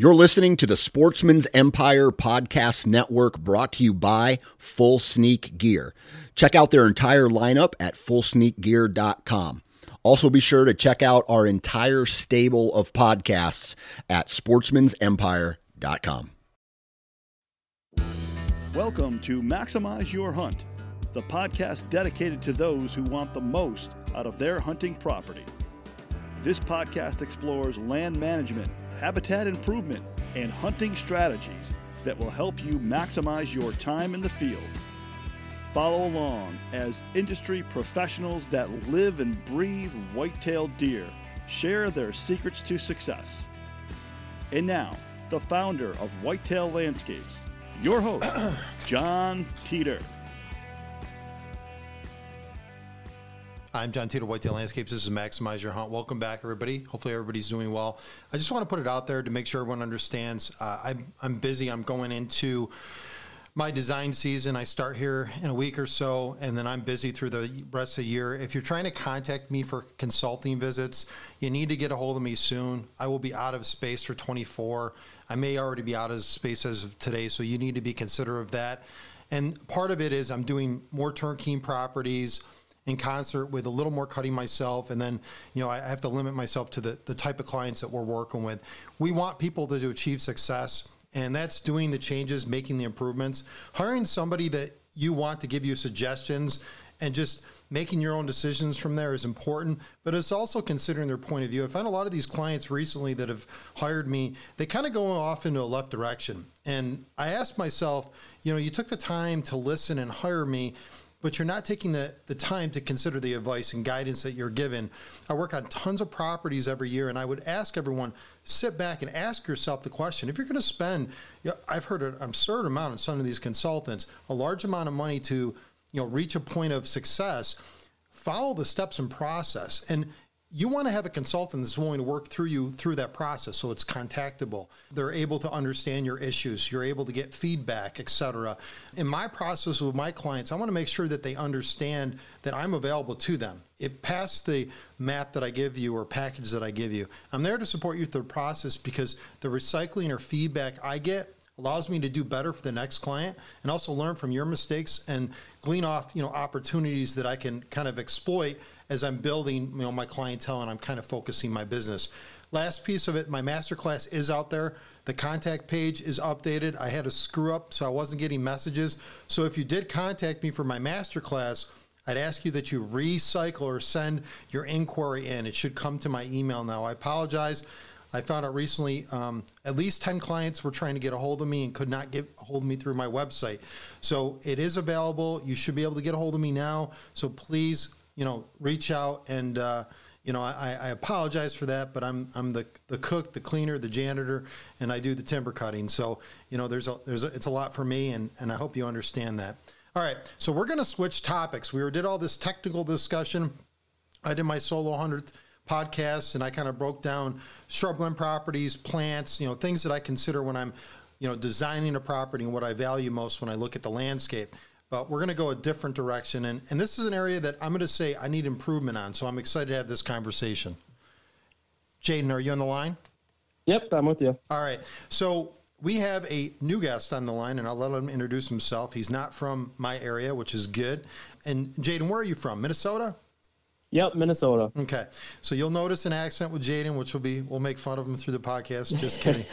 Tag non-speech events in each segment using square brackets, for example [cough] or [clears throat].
You're listening to the Sportsman's Empire Podcast Network brought to you by Full Sneak Gear. Check out their entire lineup at fullsneakgear.com. Also, be sure to check out our entire stable of podcasts at sportsmansempire.com. Welcome to Maximize Your Hunt, the podcast dedicated to those who want the most out of their hunting property. This podcast explores land management habitat improvement, and hunting strategies that will help you maximize your time in the field. Follow along as industry professionals that live and breathe white-tailed deer share their secrets to success. And now, the founder of Whitetail Landscapes, your host, [clears throat] Jon Teater. I'm Jon Teater, Whitetail Landscapes. This is Maximize Your Hunt. Welcome back, everybody. Hopefully, everybody's doing well. I just want to put it out there to make sure everyone understands. Uh, I'm I'm busy. I'm going into my design season. I start here in a week or so, and then I'm busy through the rest of the year. If you're trying to contact me for consulting visits, you need to get a hold of me soon. I will be out of space for 24. I may already be out of space as of today, so you need to be considerate of that. And part of it is I'm doing more turnkey properties in concert with a little more cutting myself. And then, you know, I have to limit myself to the, the type of clients that we're working with. We want people to achieve success, and that's doing the changes, making the improvements, hiring somebody that you want to give you suggestions and just making your own decisions from there is important, but it's also considering their point of view. I found a lot of these clients recently that have hired me, they kind of go off into a left direction. And I asked myself, you know, you took the time to listen and hire me but you're not taking the, the time to consider the advice and guidance that you're given. I work on tons of properties every year, and I would ask everyone sit back and ask yourself the question if you're going to spend, you know, I've heard an absurd amount on some of these consultants, a large amount of money to you know reach a point of success follow the steps and process and you want to have a consultant that's willing to work through you through that process so it's contactable. They're able to understand your issues. You're able to get feedback etc in my process with my clients i want to make sure that they understand that i'm available to them. It past the map that i give you or package that i give you. I'm there to support you through the process because the recycling or feedback i get allows me to do better for the next client and also learn from your mistakes and glean off you know opportunities that i can kind of exploit as I'm building you know my clientele and I'm kind of focusing my business. Last piece of it, my masterclass is out there. The contact page is updated. I had a screw up, so I wasn't getting messages. So if you did contact me for my masterclass, I'd ask you that you recycle or send your inquiry in. It should come to my email now. I apologize. I found out recently um, at least 10 clients were trying to get a hold of me and could not get a hold of me through my website. So it is available. You should be able to get a hold of me now. So please you know, reach out and, uh, you know, I, I apologize for that, but I'm I'm the the cook, the cleaner, the janitor, and I do the timber cutting. So you know, there's a there's a, it's a lot for me, and and I hope you understand that. All right, so we're to switch topics. We did all this technical discussion. I did my solo hundredth podcast, and I kind of broke down shrubland properties, plants, you know, things that I consider when I'm, you know, designing a property and what I value most when I look at the landscape but we're going to go a different direction. And, and this is an area that I'm going to say I need improvement on. So I'm excited to have this conversation. Jaden, are you on the line? Yep, I'm with you. All right. So we have a new guest on the line, and I'll let him introduce himself. He's not from my area, which is good. And Jaden, where are you from? Minnesota? Yep, Minnesota. Okay, so you'll notice an accent with Jaden, which will be we'll make fun of him through the podcast. Just kidding.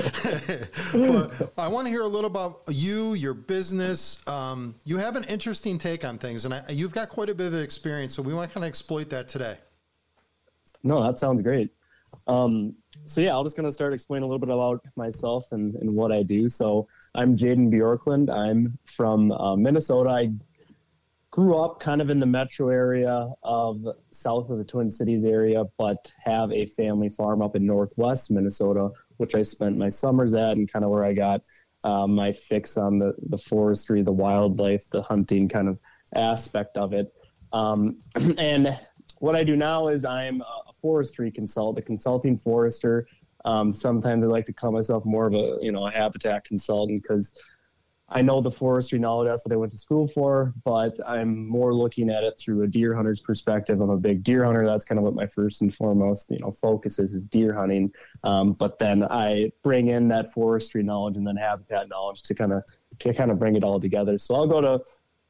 [laughs] but I want to hear a little about you, your business. Um, you have an interesting take on things, and I, you've got quite a bit of experience. So we want to kind of exploit that today. No, that sounds great. Um, so yeah, I'm just going to start explaining a little bit about myself and, and what I do. So I'm Jaden Bjorklund. I'm from uh, Minnesota. I grew up kind of in the metro area of south of the Twin Cities area, but have a family farm up in northwest Minnesota, which I spent my summers at and kind of where I got um, my fix on the, the forestry, the wildlife, the hunting kind of aspect of it. Um, [clears throat] and what I do now is I'm a forestry consultant, a consulting forester. Um, sometimes I like to call myself more of a, you know, a habitat consultant because I know the forestry knowledge that's what I went to school for, but I'm more looking at it through a deer hunter's perspective. I'm a big deer hunter. That's kind of what my first and foremost, you know, focus is is deer hunting. Um, but then I bring in that forestry knowledge and then habitat knowledge to kind of to kind of bring it all together. So I'll go to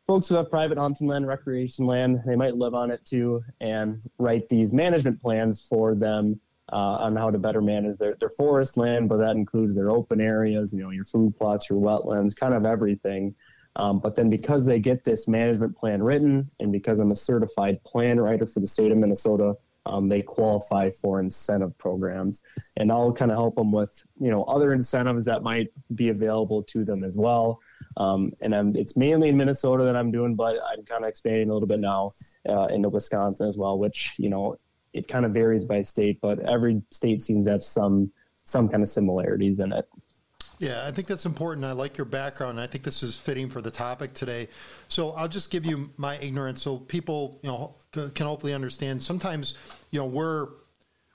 folks who have private hunting land, recreation land. They might live on it too, and write these management plans for them uh, on how to better manage their, their forest land, but that includes their open areas, you know, your food plots, your wetlands, kind of everything. Um, but then because they get this management plan written, and because I'm a certified plan writer for the state of Minnesota, um, they qualify for incentive programs, and I'll kind of help them with you know other incentives that might be available to them as well. Um, and I'm, it's mainly in Minnesota that I'm doing, but I'm kind of expanding a little bit now uh, into Wisconsin as well, which you know it kind of varies by state, but every state seems to have some some kind of similarities in it. Yeah, I think that's important. I like your background. I think this is fitting for the topic today. So I'll just give you my ignorance, so people you know can hopefully understand. Sometimes you know we're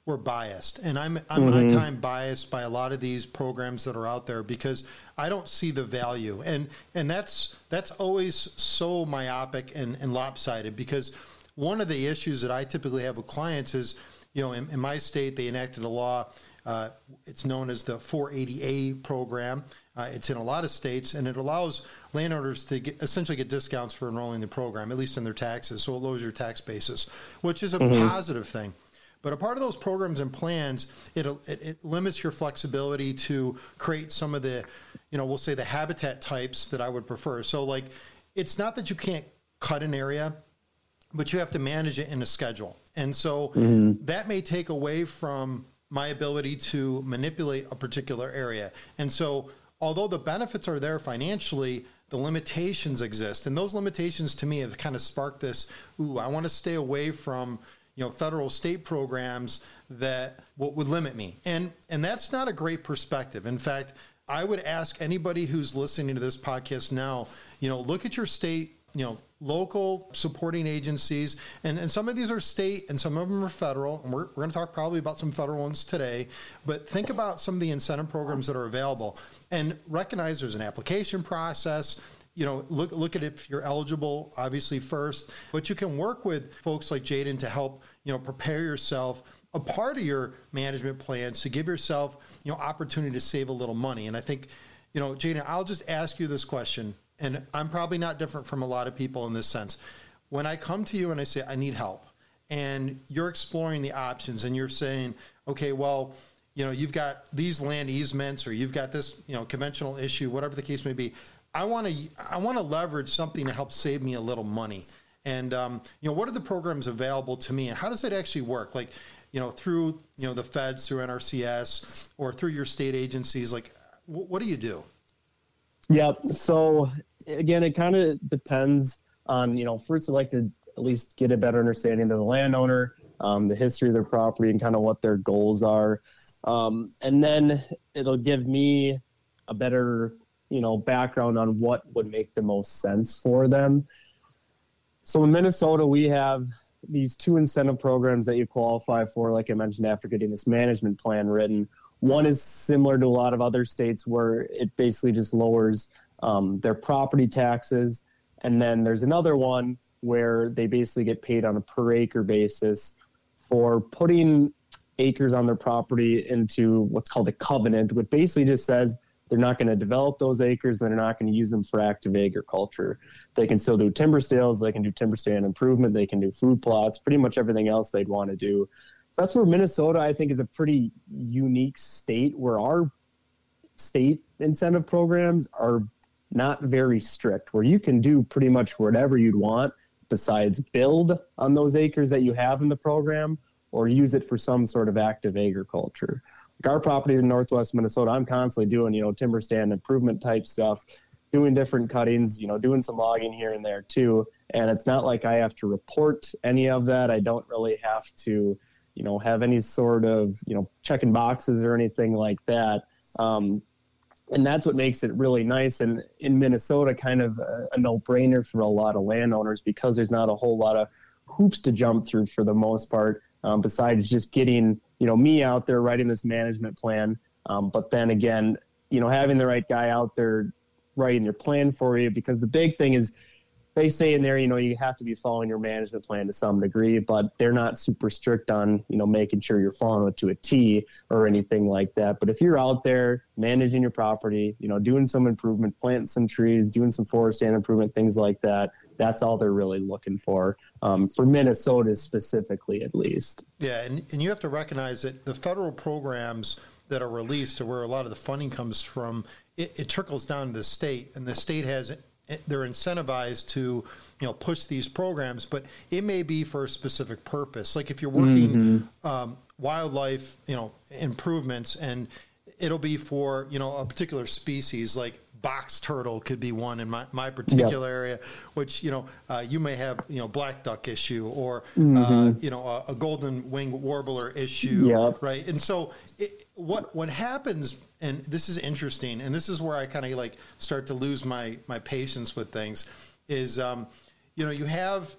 we're biased, and I'm I'm mm-hmm. my time biased by a lot of these programs that are out there because I don't see the value, and and that's that's always so myopic and, and lopsided because one of the issues that I typically have with clients is, you know, in, in my state, they enacted a law. Uh, it's known as the 480A program. Uh, it's in a lot of states, and it allows landowners to get, essentially get discounts for enrolling the program, at least in their taxes. So it lowers your tax basis, which is a mm-hmm. positive thing. But a part of those programs and plans, it, it, it, limits your flexibility to create some of the, you know, we'll say the habitat types that I would prefer. So, like, it's not that you can't cut an area, but you have to manage it in a schedule. And so mm-hmm. that may take away from my ability to manipulate a particular area. And so, although the benefits are there financially, the limitations exist. And those limitations to me have kind of sparked this ooh, I want to stay away from you know federal state programs that what would limit me and and that's not a great perspective in fact i would ask anybody who's listening to this podcast now you know look at your state you know local supporting agencies. And, and some of these are state and some of them are federal. And we're, we're going to talk probably about some federal ones today. But think about some of the incentive programs that are available. And recognize there's an application process. You know look look at if you're eligible obviously first. But you can work with folks like jaden to help you know prepare yourself a part of your management plans to give yourself you know opportunity to save a little money. And i think you know jaden i'll just ask you this question and I'm probably not different from a lot of people in this sense. When I come to you and I say, I need help, and you're exploring the options and you're saying, okay, well, you know, you've got these land easements or you've got this, you know, conventional issue, whatever the case may be. I want to, I want to leverage something to help save me a little money. And, um, you know, what are the programs available to me and how does it actually work? Like, you know, through, you know, the feds, through NRCS or through your state agencies, like, what do you do? Yep. So again, it kind of depends on, you know, first I'd like to at least get a better understanding of the landowner, um, the history of their property, and kind of what their goals are. Um, and then it'll give me a better, you know, background on what would make the most sense for them. So in Minnesota, we have these two incentive programs that you qualify for, like I mentioned, after getting this management plan written. One is similar to a lot of other states where it basically just lowers um, their property taxes. And then there's another one where they basically get paid on a per acre basis for putting acres on their property into what's called a covenant, which basically just says they're not going to develop those acres, they're not going to use them for active agriculture. They can still do timber sales, they can do timber stand improvement, they can do food plots, pretty much everything else they'd want to do. So that's where Minnesota, I think, is a pretty unique state where our state incentive programs are not very strict, where you can do pretty much whatever you'd want besides build on those acres that you have in the program or use it for some sort of active agriculture. Like our property in northwest Minnesota, I'm constantly doing, you know, timber stand improvement type stuff, doing different cuttings, you know, doing some logging here and there too. And it's not like I have to report any of that. I don't really have to, you know, have any sort of, you know, checking boxes or anything like that. Um, and that's what makes it really nice. And in minnesota kind of a, a, no-brainer for a lot of landowners because there's not a whole lot of hoops to jump through for the most part um, besides just getting you know me out there writing this management plan. Um, but then again you know having the right guy out there writing your plan for you because the big thing is they say in there, you know, you have to be following your management plan to some degree, but they're not super strict on, you know, making sure you're following it to a T or anything like that. But if you're out there managing your property, you know, doing some improvement, planting some trees, doing some forest stand improvement, things like that, that's all they're really looking for um, for Minnesota specifically, at least. Yeah, and, and you have to recognize that the federal programs that are released to where a lot of the funding comes from, it, it trickles down to the state, and the state has they're incentivized to you know push these programs but it may be for a specific purpose like if you're working mm-hmm. um, wildlife you know improvements and it'll be for you know a particular species like box turtle could be one in my, my particular yep. area which you know uh, you may have you know black duck issue or uh, mm-hmm. uh, you know a, a, golden wing warbler issue yep. right and so it, what what happens and this is interesting and this is where i kind of like start to lose my my patience with things is um, you know you have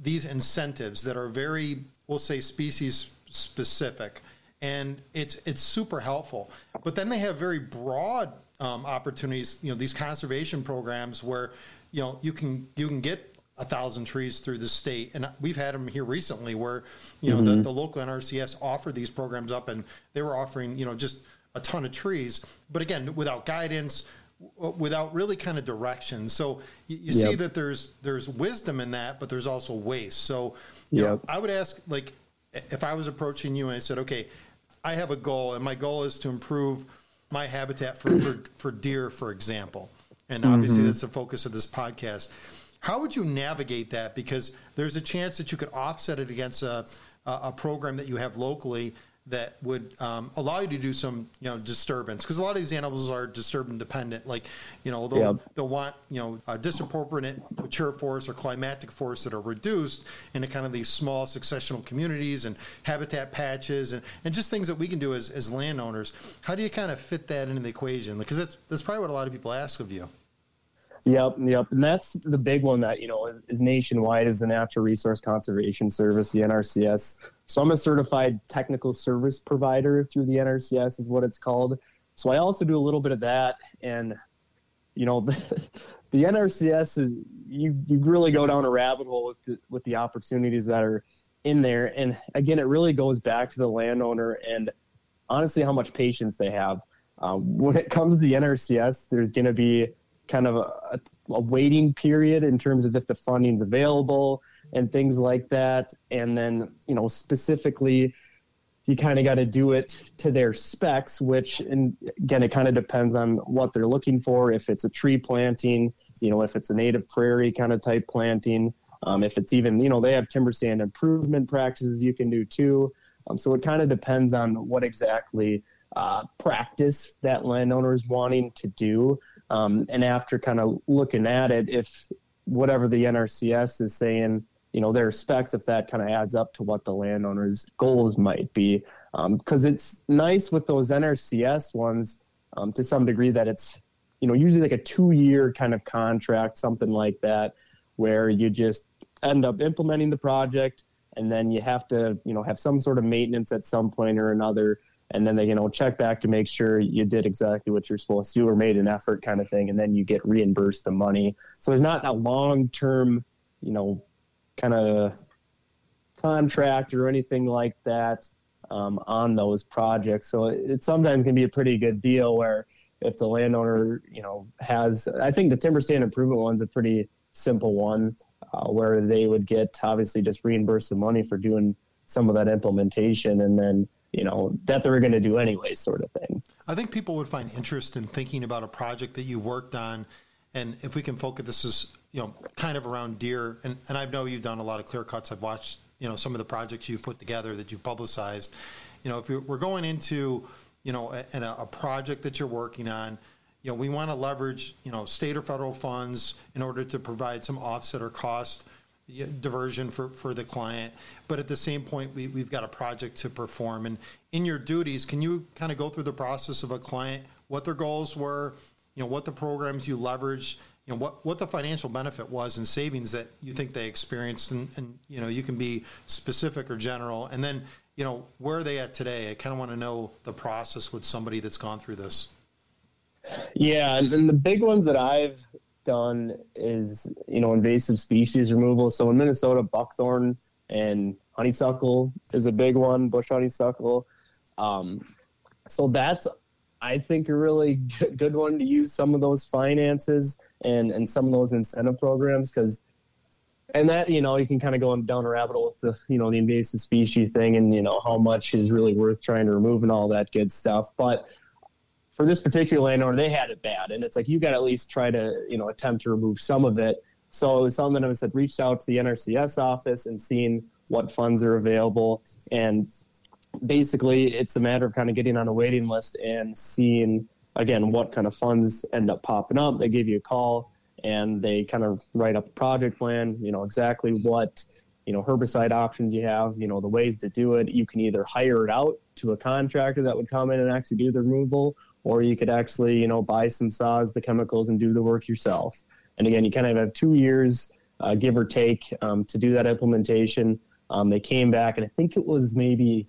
these incentives that are very we'll say species specific and it's it's super helpful. But then they have very broad um, opportunities you know these conservation programs where you know you can you can get a thousand trees through the state. And we've had them here recently where, you know, mm-hmm. the, the local NRCS offered these programs up and they were offering, you know, just a ton of trees, but again, without guidance, without really kind of direction. So you, you yep. see that there's, there's wisdom in that, but there's also waste. So, you yep. know, I would ask like, if I was approaching you and I said, okay, I have a goal and my goal is to improve my habitat for, for, for deer, for example. And obviously mm-hmm. that's the focus of this podcast how would you navigate that? Because there's a chance that you could offset it against a, a program that you have locally that would um, allow you to do some, you know, disturbance. Because a lot of these animals are disturbance dependent. Like, you know, they'll, they'll want, you know, a disproportionate mature forests or climatic forests that are reduced into kind of these small successional communities and habitat patches and, and just things that we can do as, as landowners. How do you kind of fit that into the equation? Because that's, that's probably what a lot of people ask of you. Yep, yep, and that's the big one that you know is, is, nationwide is the Natural Resource Conservation Service, the NRCS. So I'm a certified technical service provider through the NRCS, is what it's called. So I also do a little bit of that, and you know, [laughs] the, the NRCS is you you really go down a rabbit hole with the, with the opportunities that are in there, and again, it really goes back to the landowner and honestly how much patience they have. Um, when it comes to the NRCS, there's going to be kind of a, a, waiting period in terms of if the funding's available and things like that. And then, you know, specifically, you kind of got to do it to their specs, which, and again, it kind of depends on what they're looking for. If it's a tree planting, you know, if it's a native prairie kind of type planting, um, if it's even, you know, they have timber stand improvement practices you can do too. Um, so it kind of depends on what exactly uh, practice that landowner is wanting to do. Um, and after kind of looking at it, if whatever the NRCS is saying, you know, their specs, if that kind of adds up to what the landowner's goals might be. Because um, it's nice with those NRCS ones um, to some degree that it's, you know, usually like a two year kind of contract, something like that, where you just end up implementing the project and then you have to, you know, have some sort of maintenance at some point or another and then they you know check back to make sure you did exactly what you're supposed to do or made an effort kind of thing and then you get reimbursed the money. So there's not a long term you know kind of contract or anything like that um, on those projects. So it, it sometimes can be a pretty good deal where if the landowner you know has i think the timber stand improvement one's a pretty simple one uh, where they would get obviously just reimburse the money for doing some of that implementation and then you know that they were going to do anyway sort of thing. I think people would find interest in thinking about a project that you worked on and if we can focus this is you know kind of around deer and, and i know you've done a lot of clear cuts. I've watched you know some of the projects you've put together that you've publicized. You know if we're going into you know a, a project that you're working on you know we want to leverage you know state or federal funds in order to provide some offset or cost diversion for, for the client. But at the same point, we, we've got a project to perform. And in your duties, can you kind of go through the process of a client, what their goals were, you know, what the programs you leveraged, you know, what, what the financial benefit was and savings that you think they experienced. And, and, you know, you can be specific or general. And then, you know, where are they at today? I kind of want to know the process with somebody that's gone through this. Yeah, and, and the big ones that I've done is you know invasive species removal. So in Minnesota, buckthorn and honeysuckle is a big one. Bush honeysuckle. Um, so that's I think a really good one to use some of those finances and and some of those incentive programs because and that you know you can kind of go down a rabbit hole with the you know the invasive species thing and you know how much is really worth trying to remove and all that good stuff but for this particular landowner they had it bad. And it's like you got to at least try to you know attempt to remove some of it. So it was something that I said reached out to the NRCS office and seen what funds are available. And basically it's a matter of kind of getting on a waiting list and seeing again what kind of funds end up popping up. They give you a call and they kind of write up a project plan, you know, exactly what, you know, herbicide options you have, you know, the ways to do it. You can either hire it out to a contractor that would come in and actually do the removal, or you could actually, you know, buy some saws, the chemicals, and do the work yourself. And again, you kind of have two years, uh, give or take, um, to do that implementation. Um, they came back, and I think it was maybe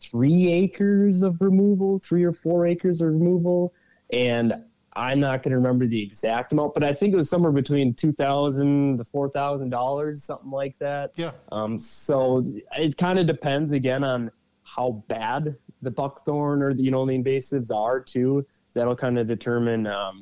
three acres of removal, three or four acres of removal. And I'm not going to remember the exact amount, but I think it was somewhere between 2000 to four thousand dollars, something like that. Yeah. Um, so it kind of depends again on how bad the buckthorn or the, you know the invasives are too. That'll kind of determine um,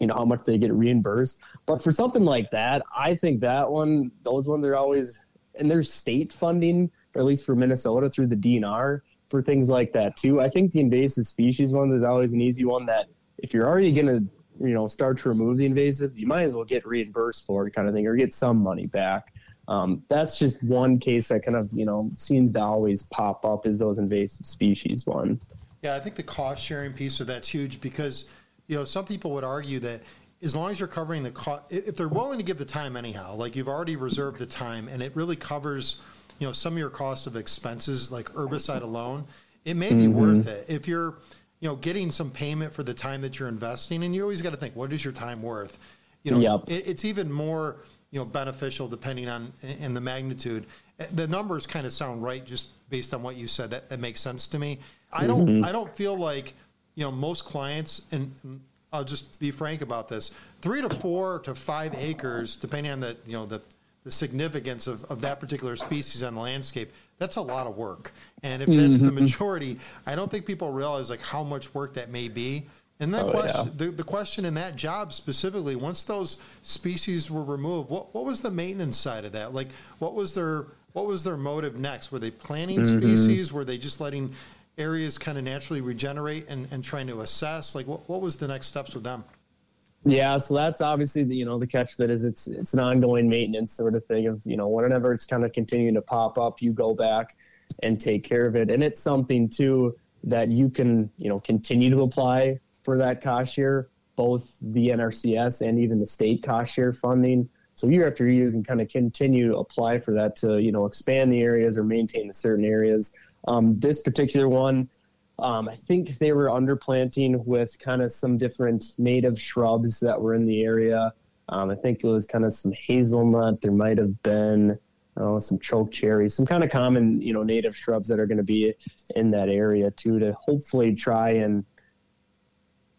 you know how much they get reimbursed. But for something like that, I think that one, those ones are always and there's state funding, or at least for Minnesota through the DNR for things like that too. I think the invasive species one is always an easy one that if you're already to you know start to remove the invasives, you might as well get reimbursed for it, kind of thing, or get some money back. Um, that's just one case that kind of you know seems to always pop up is those invasive species one. Yeah, I think the cost sharing piece of that's huge because you know some people would argue that as long as you're covering the cost, if they're willing to give the time anyhow, like you've already reserved the time and it really covers you know some of your cost of expenses like herbicide alone, it may be mm-hmm. worth it if you're you know, getting some payment for the time that you're investing, and you always got to think, what is your time worth? You know, yep. it, it's even more you know beneficial depending on in the magnitude. The numbers kind of sound right just based on what you said. That, that makes sense to me. I don't mm-hmm. I don't feel like you know most clients and, I'll just be frank about this. Three to four to five acres, depending on the you know the the significance of, of that particular species on the landscape, that's a lot of work. And if that's the mm-hmm. majority, I don't think people realize like how much work that may be. And that oh, question, yeah. the, the question in that job specifically, once those species were removed, what, what was the maintenance side of that? Like, what was their what was their motive next? Were they planting mm-hmm. species? Were they just letting areas kind of naturally regenerate and, and trying to assess? Like, what, what was the next steps with them? Yeah, so that's obviously the, you know the catch that is it's it's an ongoing maintenance sort of thing of you know whenever it's kind of continuing to pop up, you go back and take care of it, and it's something too that you can you know continue to apply for that cost share, both the NRCS and even the state cost share funding. So year after year, you can kind of continue apply for that to you know expand the areas or maintain the certain areas. Um, this particular one um, I think they were underplanting with kind of some different native shrubs that were in the area. Um, I think it was kind of some hazelnut. There might have been oh, some choke cherry, some kind of common, you know, native shrubs that are going to be in that area too, to hopefully try and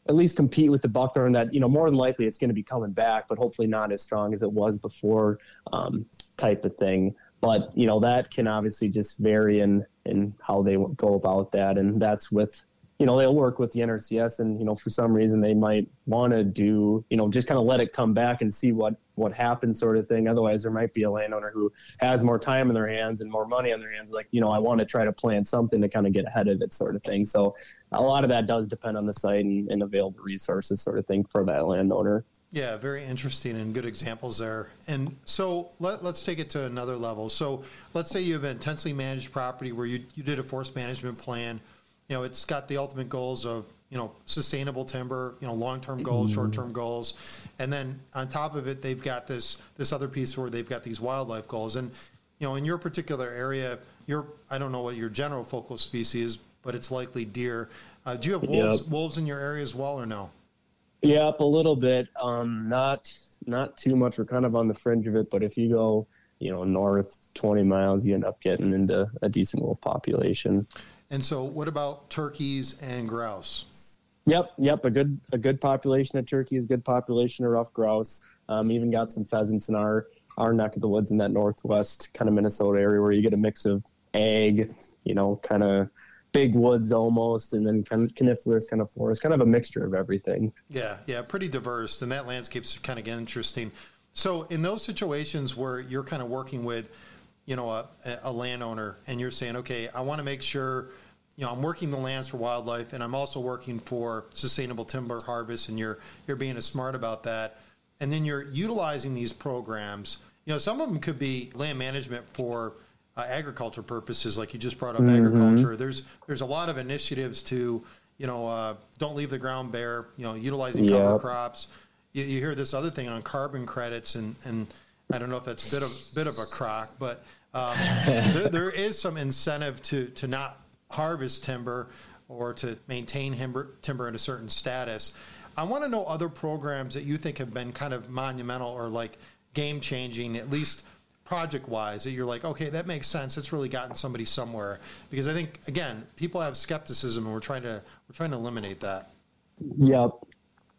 at least compete with the buckthorn. That you know, more than likely it's going to be coming back, but hopefully not as strong as it was before, um, type of thing but you know that can obviously just vary in in how they go about that and that's with you know they'll work with the NRCS and you know for some reason they might want to do you know just kind of let it come back and see what what happens sort of thing otherwise there might be a landowner who has more time in their hands and more money on their hands like you know I want to try to plan something to kind of get ahead of it sort of thing so a lot of that does depend on the site and, and available resources sort of thing for that landowner yeah, very interesting and good examples there. And so let, us take it to another level. So let's say you have an intensely managed property where you, you did a forest management plan. You know, it's got the ultimate goals of, you know, sustainable timber, you know, long-term goals, mm-hmm. short-term goals. And then on top of it, they've got this, this other piece where they've got these wildlife goals. And, you know, in your particular area, your, I don't know what your general focal species is, but it's likely deer. Uh, do you have wolves, yep. wolves in your area as well or no? Yeah, a little bit. Um, not not too much. We're kind of on the fringe of it, but if you go, you know, north 20 miles, you end up getting into a decent wolf population. And so, what about turkeys and grouse? Yep, yep. A good a good population of turkeys, good population of ruffed grouse. Um, even got some pheasants in our our neck of the woods in that northwest kind of Minnesota area where you get a mix of ag, you know, kind of big woods almost, and then kind of coniferous kind of forest, kind of a mixture of everything. Yeah, yeah, pretty diverse, and that landscape's kind of interesting. So, in those situations where you're kind of working with, you know, a, a landowner, and you're saying, okay, I want to make sure, you know, I'm working the lands for wildlife, and I'm also working for sustainable timber harvest, and you're you're being smart about that, and then you're utilizing these programs. You know, some of them could be land management for uh, agriculture purposes, like you just brought up mm-hmm. agriculture. There's there's a lot of initiatives to, you know, uh, don't leave the ground bare. You know, utilizing yep. cover crops. You, you, hear this other thing on carbon credits, and and I don't know if that's a bit of bit of a crock, but um, [laughs] there, there is some incentive to to not harvest timber or to maintain timber, timber in a certain status. I want to know other programs that you think have been kind of monumental or like game changing, at least project wise that you're like, okay, that makes sense. It's really gotten somebody somewhere. Because I think again, people have skepticism, and we're trying to we're trying to eliminate that. Yep,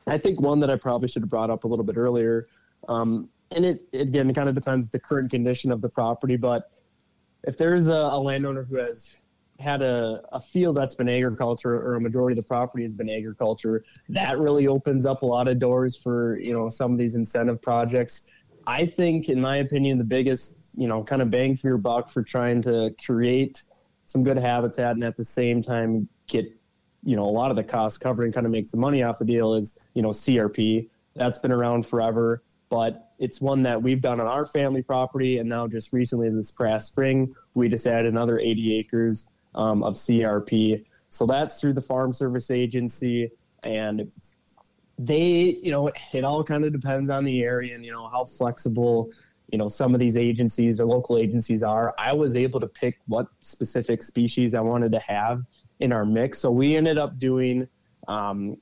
I think one that I probably should have brought up a little bit earlier, um, and it, again it kind of depends the current condition of the property, but if there's a, a landowner who has had a, a field that's been agriculture or a majority of the property has been agriculture that really opens up a lot of doors for you know some of these incentive projects I think, in my opinion, the biggest, you know, kind of bang for your buck for trying to create some good habitat and at the same time get, you know, a lot of the costs covered and kind of make some money off the deal is, you know, CRP. That's been around forever, but it's one that we've done on our family property. And now just recently this past spring, we just added another 80 acres um, of CRP. So that's through the Farm Service Agency. And they, you know, it all kind of depends on the area and, you know, how flexible, you know, some of these agencies or local agencies are. I was able to pick what specific species I wanted to have in our mix. So we ended up doing um,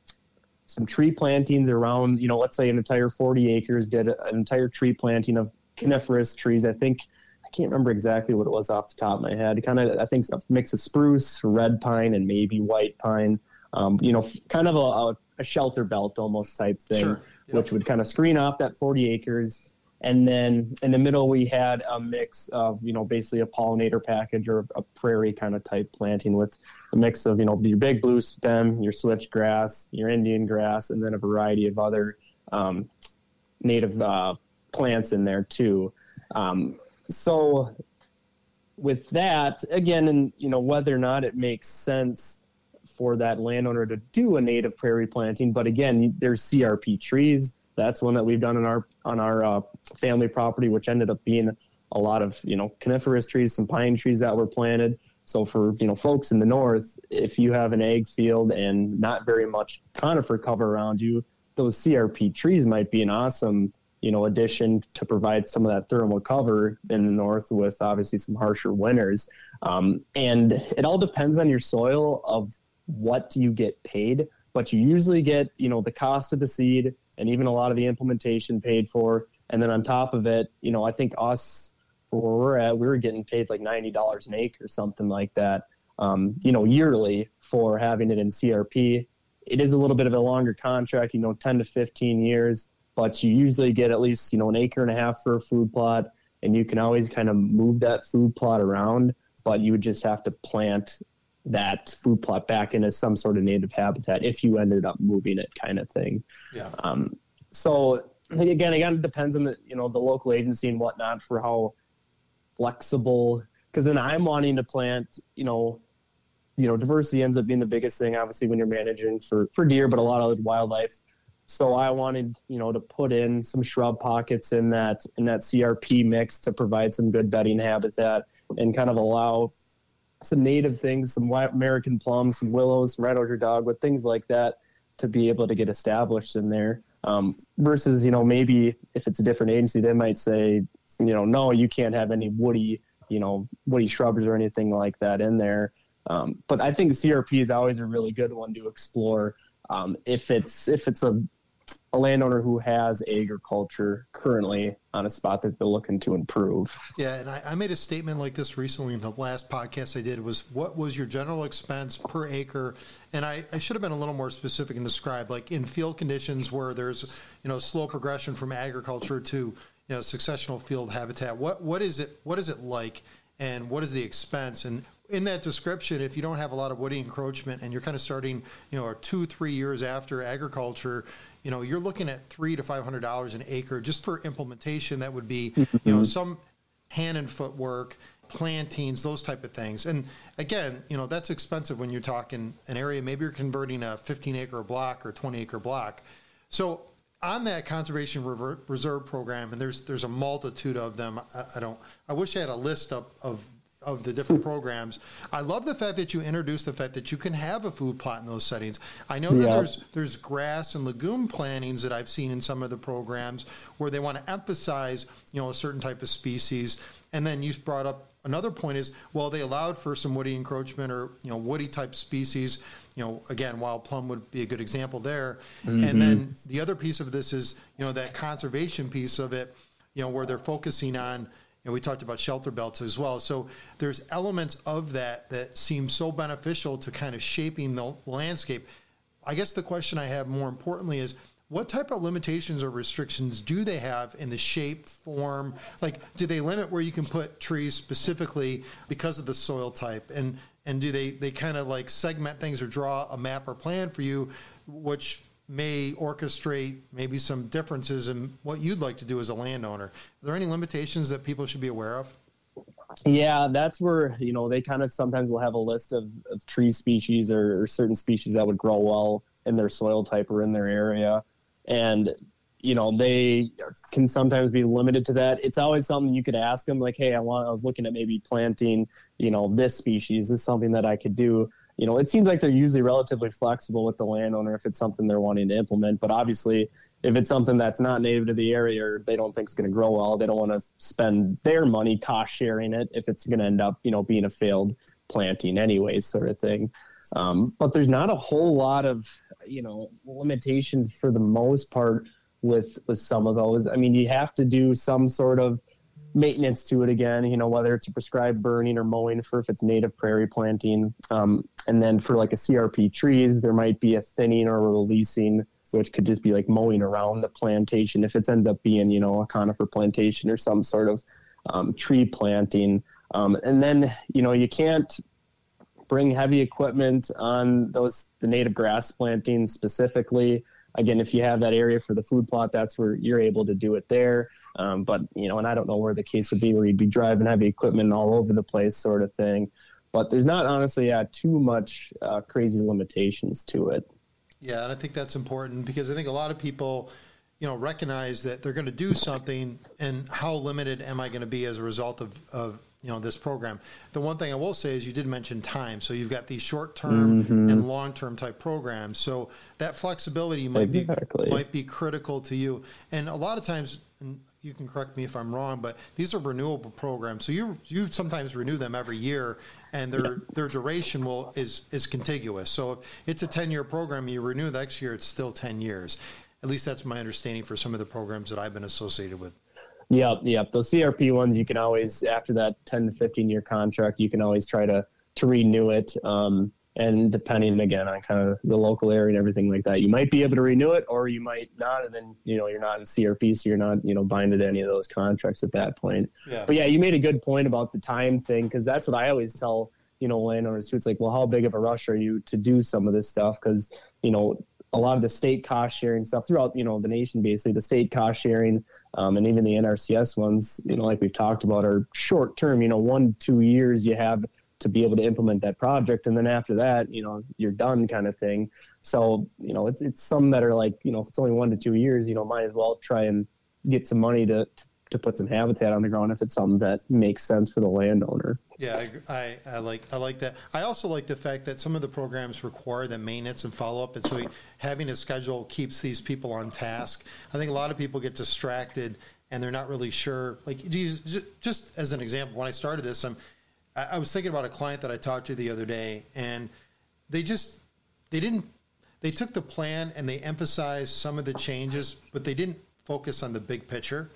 some tree plantings around, you know, let's say an entire 40 acres, did an entire tree planting of coniferous trees. I think, I can't remember exactly what it was off the top of my head. Kind of, I think a mix of spruce, red pine, and maybe white pine. Um, you know, kind of a, a shelter belt almost type thing, sure. yep. which would kind of screen off that 40 acres. And then in the middle, we had a mix of, you know, basically a pollinator package or a prairie kind of type planting with a mix of, you know, your big blue stem, your switchgrass, your Indian grass, and then a variety of other um, native uh, plants in there too. Um, so with that, again, and you know, whether or not it makes sense for that landowner to do a native prairie planting. But again, there's CRP trees. That's one that we've done on our on our uh, family property, which ended up being a lot of you know coniferous trees, some pine trees that were planted. So for you know folks in the north, if you have an egg field and not very much conifer cover around you, those CRP trees might be an awesome you know addition to provide some of that thermal cover in the north with obviously some harsher winters. Um, and it all depends on your soil of what you get paid, but you usually get, you know, the cost of the seed and even a lot of the implementation paid for. And then on top of it, you know, I think us for where we're at, we were getting paid like ninety dollars an acre, or something like that, um, you know, yearly for having it in CRP. It is a little bit of a longer contract, you know, ten to fifteen years, but you usually get at least you know an acre and a half for a food plot, and you can always kind of move that food plot around. But you would just have to plant that food plot back into some sort of native habitat if you ended up moving it kind of thing. Yeah. Um, so again, again, it depends on the, you know, the local agency and whatnot for how flexible, because then I'm wanting to plant, you know, you know, diversity ends up being the biggest thing, obviously, when you're managing for, for deer, but a lot of wildlife. So I wanted, you know, to put in some shrub pockets in that in that CRP mix to provide some good bedding habitat and kind of allow some native things, some white American plums, some willows, some red osier dogwood, things like that, to be able to get established in there. Um, versus, you know, maybe if it's a different agency, they might say, you know, no, you can't have any woody, you know, woody shrubs or anything like that in there. Um, but I think CRP is always a really good one to explore. Um, if it's if it's a a landowner who has agriculture currently on a spot that they're looking to improve. Yeah, and I, I, made a statement like this recently in the last podcast I did was what was your general expense per acre? And I, I should have been a little more specific and described like in field conditions where there's you know slow progression from agriculture to you know successional field habitat. What what is it what is it like and what is the expense? And in that description, if you don't have a lot of woody encroachment and you're kind of starting, you know, two, three years after agriculture, you know, you're looking at three to five hundred dollars an acre just for implementation. That would be, [laughs] you know, mm-hmm. some hand and foot work, plantings, those type of things. And again, you know, that's expensive when you're talking an area. Maybe you're converting a 15 acre block or 20 acre block. So on that conservation reserve program, and there's there's a multitude of them. I, I don't. I wish I had a list of, of of the different programs. I love the fact that you introduced the fact that you can have a food plot in those settings. I know that yeah. there's there's grass and legume plantings that I've seen in some of the programs where they want to emphasize, you know, a certain type of species. And then you brought up another point is well they allowed for some woody encroachment or you know woody type species you know again wild plum would be a good example there mm-hmm. and then the other piece of this is you know that conservation piece of it you know where they're focusing on and we talked about shelter belts as well. So there's elements of that that seem so beneficial to kind of shaping the landscape. I guess the question I have more importantly is what type of limitations or restrictions do they have in the shape, form? Like, do they limit where you can put trees specifically because of the soil type? And and do they they kind of like segment things or draw a map or plan for you, which may orchestrate maybe some differences in what you'd like to do as a landowner. Are there any limitations that people should be aware of? Yeah, that's where you know they kind of sometimes will have a list of, of tree species or, or, certain species that would grow well in their soil type or in their area, and you know they can sometimes be limited to that. It's always something you could ask them, like, "Hey, I want I was looking at maybe planting, you know, this species. Is something that I could do?" You know, it seems like they're usually relatively flexible with the landowner if it's something they're wanting to implement. But obviously, if it's something that's not native to the area or they don't think it's going to grow well, they don't want to spend their money cost sharing it if it's going to end up, you know, being a failed planting anyways, sort of thing. Um, but there's not a whole lot of, you know, limitations for the most part with with some of those. I mean, you have to do some sort of maintenance to it again, you know, whether it's a prescribed burning or mowing for if it's native prairie planting. Um, and then for like a CRP trees, there might be a thinning or releasing, which could just be like mowing around the plantation. If it's ended up being, you know, a conifer plantation or some sort of um, tree planting. Um, and then, you know, you can't bring heavy equipment on those, the native grass plantings specifically. Again, if you have that area for the food plot, that's where you're able to do it there. Um, but you know, and I don't know where the case would be where you'd be driving heavy equipment all over the place, sort of thing. But there's not honestly yeah, too much uh, crazy limitations to it. Yeah, and I think that's important because I think a lot of people, you know, recognize that they're going to do something, and how limited am I going to be as a result of, of you know this program. The one thing I will say is you did mention time, so you've got these short term mm-hmm. and long term type programs. So that flexibility might exactly. be might be critical to you. And a lot of times, you can correct me if I'm wrong, but these are renewable programs. So you you sometimes renew them every year, and their yeah. their duration will is is contiguous. So if it's a 10 year program, you renew the next year, it's still 10 years. At least that's my understanding for some of the programs that I've been associated with. Yep, yep. Those CRP ones, you can always after that 10 to 15 year contract, you can always try to to renew it. Um, and depending again on kind of the local area and everything like that, you might be able to renew it or you might not, and then you know you're not in CRP, so you're not you know binded to any of those contracts at that point. Yeah. But yeah, you made a good point about the time thing because that's what I always tell you know landowners too. It's like, well, how big of a rush are you to do some of this stuff? Because you know a lot of the state cost sharing stuff throughout you know the nation, basically the state cost sharing. Um, and even the NRCS ones, you know, like we've talked about, are short term. You know, one two years you have to be able to implement that project and then after that you know you're done kind of thing so you know it's it's some that are like you know if it's only one to two years you know might as well try and get some money to to put some habitat on the ground if it's something that makes sense for the landowner. Yeah, I, I, I, like I like that. I also like the fact that some of the programs require the maintenance and follow up, and so having a schedule keeps these people on task. I think a lot of people get distracted and they're not really sure. Like, just as an example, when I started this, I'm I, I was thinking about a client that I talked to the other day, and they just they didn't they took the plan and they emphasized some of the changes, but they didn't focus on the big picture.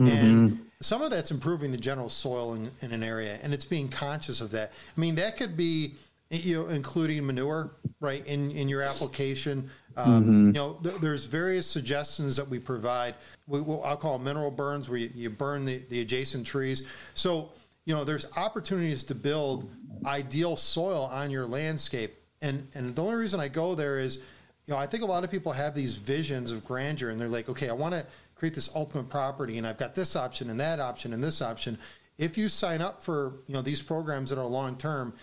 Mm-hmm. And some of that's improving the general soil in, in, an area, and it's being conscious of that. I mean, that could be you know including manure right in in your application. Um, mm-hmm. You know, th- there's various suggestions that we provide. We, will I'll call mineral burns, where you, you burn the, the adjacent trees. So you know, there's opportunities to build ideal soil on your landscape. And and the only reason I go there is, you know, I think a lot of people have these visions of grandeur, and they're like, okay, I want to create this ultimate property, and I've got this option and that option and this option. If you sign up for you know these programs that are long term,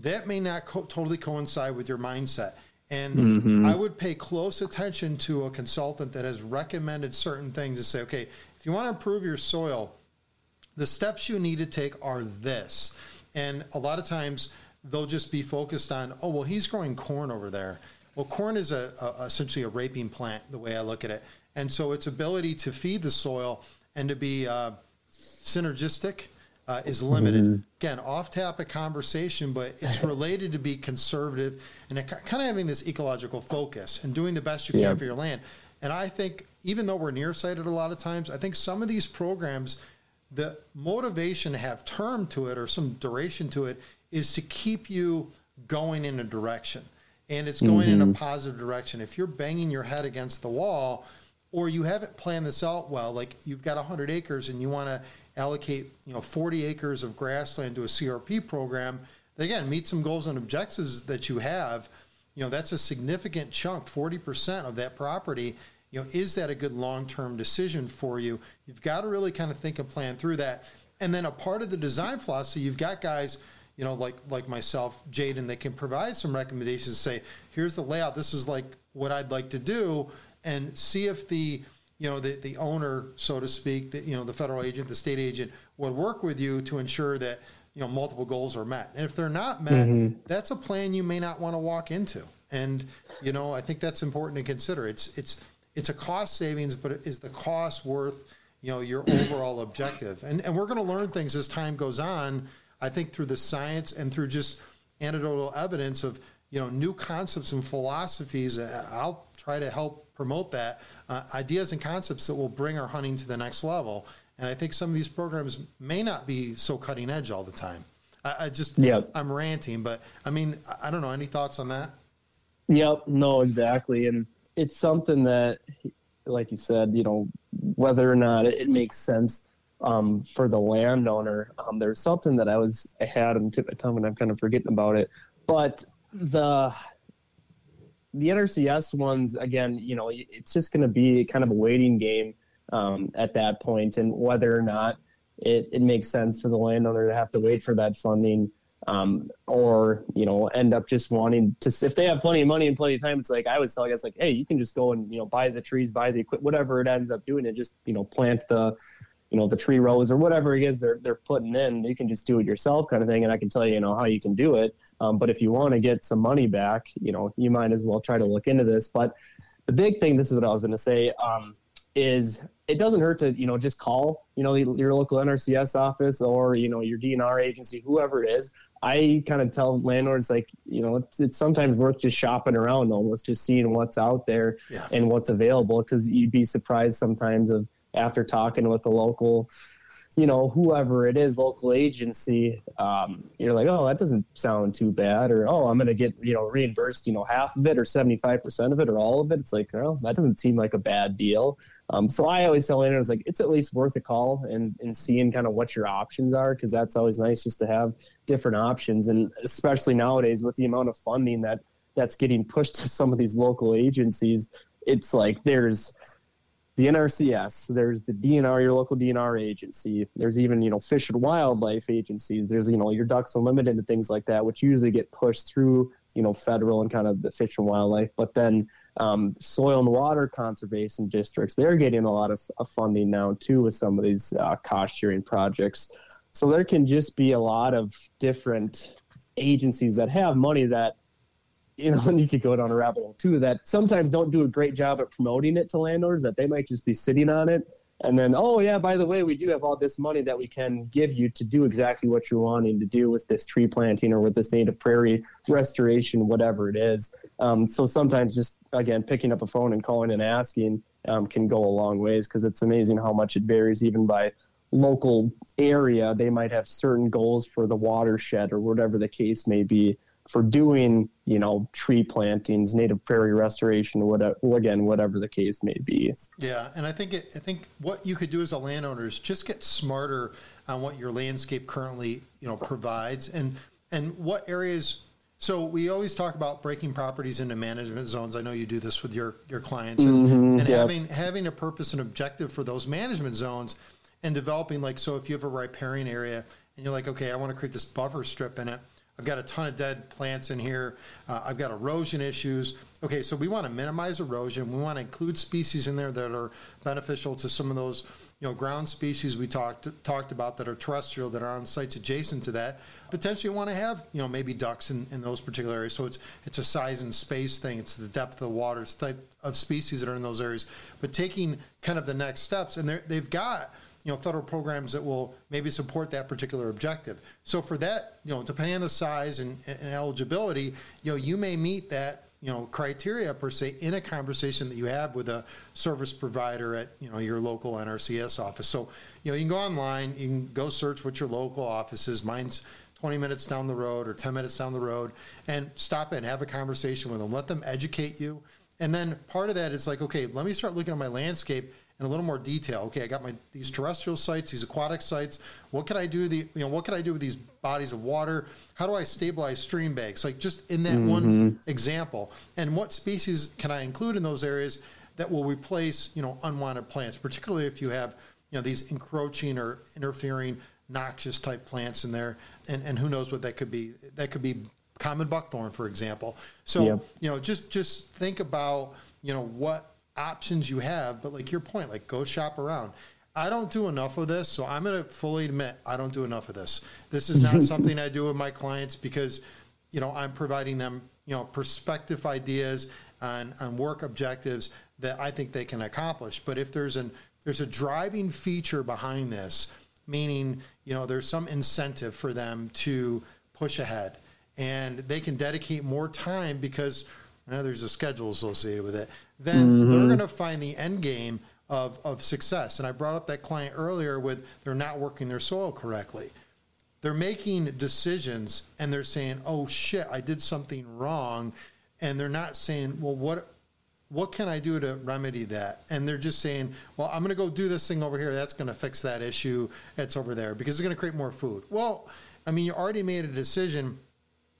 that may not co- totally coincide with your mindset. And mm-hmm. I would pay close attention to a consultant that has recommended certain things to say, okay, if you want to improve your soil, the steps you need to take are this. And a lot of times they'll just be focused on, oh, well, he's growing corn over there. Well, corn is a, a, essentially a raping plant, the way I look at it. And so its ability to feed the soil and to be uh, synergistic uh, is limited. Mm-hmm. Again, off topic conversation, but it's [laughs] related to be conservative and kind of having this ecological focus and doing the best you can for your land. And I think, even though we're nearsighted a lot of times, I think some of these programs – the motivation to have term to it or some duration to it is to keep you going in a direction and it's going mm-hmm. in a mm-hmm. positive direction if you're banging your head against the wall or you haven't planned this out well like you've got 100 acres and you want to allocate you know 40 acres of grassland to a crp program that again meet some goals and objectives that you have you know that's a significant chunk 40% of that property you know, is that a good long-term decision for you? You've got to really kind of think and plan through that. And then a part of the design philosophy, you've got guys, you know, like like myself, Jaden, that can provide some recommendations. Say, here's the layout. This is like what I'd like to do, and see if the you know the the owner, so to speak, the, you know the federal agent, the state agent would work with you to ensure that you know multiple goals are met. And if they're not met, mm-hmm. that's a plan you may not want to walk into. And you know, I think that's important to consider. It's it's it's a cost savings, but is the cost worth you know your overall objective? And and we're going to learn things as time goes on. I think through the science and through just anecdotal evidence of you know new concepts and philosophies. Uh, I'll try to help promote that uh, ideas and concepts that will bring our hunting to the next level. And I think some of these programs may not be so cutting edge all the time. I, I just yeah. I'm ranting, but I mean I don't know. Any thoughts on that? Yep. No, exactly. And it's something that, like you said, you know, whether or not it, makes sense um, for the landowner. Um, there's something that I was I had on tip of tongue, and I'm kind of forgetting about it. But the the NRCS ones, again, you know, it's just going to be kind of a waiting game um, at that point, and whether or not it, it makes sense for the landowner to have to wait for that funding um, or you know end up just wanting to if they have plenty of money and plenty of time it's like i was telling guys like hey you can just go and you know buy the trees buy the equipment whatever it ends up doing and just you know plant the you know the tree rows or whatever it is they're they're putting in. You can just do it yourself kind of thing and i can tell you you know how you can do it. Um, but if you want to get some money back you know you might as well try to look into this. But the big thing this is what i was going to say um, is it doesn't hurt to you know just call you know your local nrcs office or you know your dnr agency whoever it is I kind of tell landlords like, you know, it's, it's sometimes worth just shopping around almost just seeing what's out there yeah. and what's available because you'd be surprised sometimes of after talking with the local, you know, whoever it is, local agency, um, you're like, oh, that doesn't sound too bad, or oh, I'm going to get you know reimbursed, you know, half of it or 75 percent of it or all of it. It's like, oh, that doesn't seem like a bad deal. Um, so I always tell landlords like it's at least worth a call and, and seeing kind of what your options are because that's always nice just to have different options and especially nowadays with the amount of funding that that's getting pushed to some of these local agencies, it's like there's the NRCS, there's the DNR, your local DNR agency. There's even you know fish and wildlife agencies. There's you know your Ducks Unlimited and things like that, which usually get pushed through you know federal and kind of the fish and wildlife, but then um, soil and water conservation districts, they're getting a lot of, of funding now too with some of these uh, cost sharing projects. So there can just be a lot of different agencies that have money that, you know, [laughs] and you could go down a rabbit hole too, that sometimes don't do a great job at promoting it to landlords, that they might just be sitting on it. And then oh yeah by the way we do have all this money that we can give you to do exactly what you're wanting to do with this tree planting or with this native prairie restoration whatever it is. Um, so sometimes just again picking up a phone and calling and asking um, can go a long ways because it's amazing how much it varies even by local area. They might have certain goals for the watershed or whatever the case may be for doing, you know, tree plantings, native prairie restoration, whatever, again, whatever the case may be. Yeah, and I think it, I think what you could do as a landowner is just get smarter on what your landscape currently, you know, provides, and and what areas. So we always talk about breaking properties into management zones. I know you do this with your your clients, and, mm-hmm, and having having a purpose and objective for those management zones, and developing like so. If you have a riparian area, and you're like, okay, I want to create this buffer strip in it I've got a ton of dead plants in here. Uh, I've got erosion issues. Okay, so we want to minimize erosion. We want to include species in there that are beneficial to some of those, you know, ground species we talked talked about that are terrestrial that are on sites adjacent to that. Potentially, want to have, you know, maybe ducks in, in those particular areas. So it's it's a size and space thing. It's the depth of the water, type of species that are in those areas. But taking kind of the next steps, and they've got you know federal programs that will maybe support that particular objective. So for that, you know, depending on the size and, and eligibility, you know, you may meet that you know criteria per se in a conversation that you have with a service provider at you know your local NRCS office. So you know you can go online, you can go search what your local office is. Mine's 20 minutes down the road or 10 minutes down the road, and stop and have a conversation with them. Let them educate you, and then part of that is like, okay, let me start looking at my landscape in a little more detail. Okay, I got my these terrestrial sites, these aquatic sites. What can I do? The you know what can I do with these bodies of water? How do I stabilize stream banks? Like just in that mm-hmm. one example, and what species can I include in those areas that will replace you know unwanted plants, particularly if you have you know these encroaching or interfering noxious type plants in there, and and who knows what that could be? That could be common buckthorn, for example. So yep. you know just just think about you know what options you have. But like your point, like go shop around. I don't do enough of this, so I'm going to fully admit I don't do enough of this. This is not [laughs] something I do with my clients because, you know, I'm providing them, you know, perspective ideas on, on work objectives that I think they can accomplish. But if there's an there's a driving feature behind this, meaning, you know, there's some incentive for them to push ahead and they can dedicate more time because uh, there's a schedule associated with it then mm-hmm. they're going to find the end game of, of success. And I brought up that client earlier with they're not working their soil correctly. They're making decisions and they're saying, oh shit, I did something wrong. And they're not saying, well, what what can I do to remedy that? And they're just saying, well, I'm going to go do this thing over here. That's going to fix that issue. It's over there because it's going to create more food. Well, I mean, you already made a decision.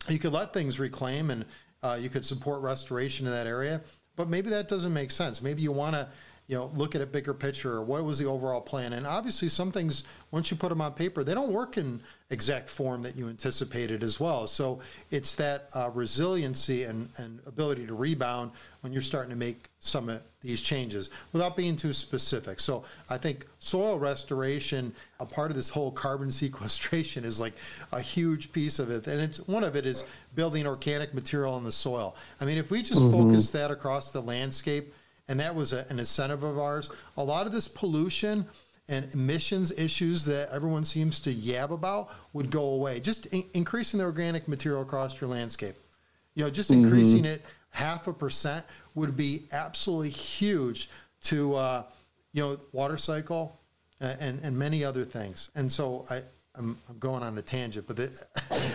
You could let things reclaim and uh, you could support restoration in that area. But maybe that doesn't make sense. Maybe you want to, you know, look at a bigger picture or what was the overall plan. And obviously, some things once you put them on paper, they don't work in exact form that you anticipated as well. So it's that uh, resiliency and, and ability to rebound when you're starting to make some of these changes without being too specific. So I think soil restoration, a part of this whole carbon [laughs] sequestration, is like a huge piece of it. And it's one of it is building organic material in the soil. I mean, if we just mm-hmm. focus that across the landscape, and that was a, an incentive of ours, a lot of this pollution and emissions issues that everyone seems to yab about would go away. Just in- increasing the organic material across your landscape. You know, just mm-hmm. increasing it half a percent would be absolutely huge to uh, you know water cycle and and many other things. And so I. I'm, I'm going on a tangent, but the,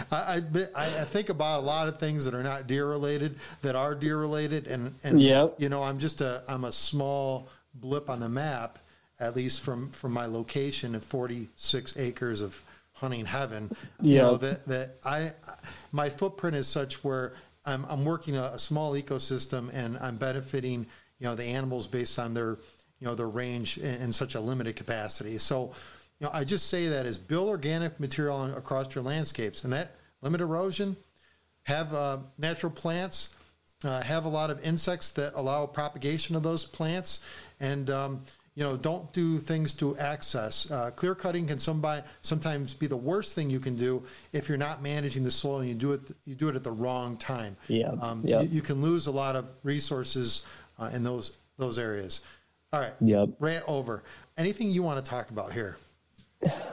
[laughs] I, I, I think about a lot of things that are not deer related, that are deer related, and and yep. you know I'm just a I'm a small blip on the map, at least from from my location of 46 acres of hunting heaven. You know that that I my footprint is such where I'm, I'm working a, a, small ecosystem and I'm benefiting, you know, the animals based on their, you know, their range in, in such a limited capacity. So, you know, I just say that is build organic material across your landscapes and that limit erosion, have uh, natural plants, uh, have a lot of insects that allow propagation of those plants, and um, you know, don't do things to access. Uh, clear cutting can somebody, sometimes be the worst thing you can do if you're not managing the soil and you do it you do it at the wrong time. Yeah, um, You, you, can lose a lot of resources uh, in those those areas. All right. Yep. Rant over. Anything you want to talk about here?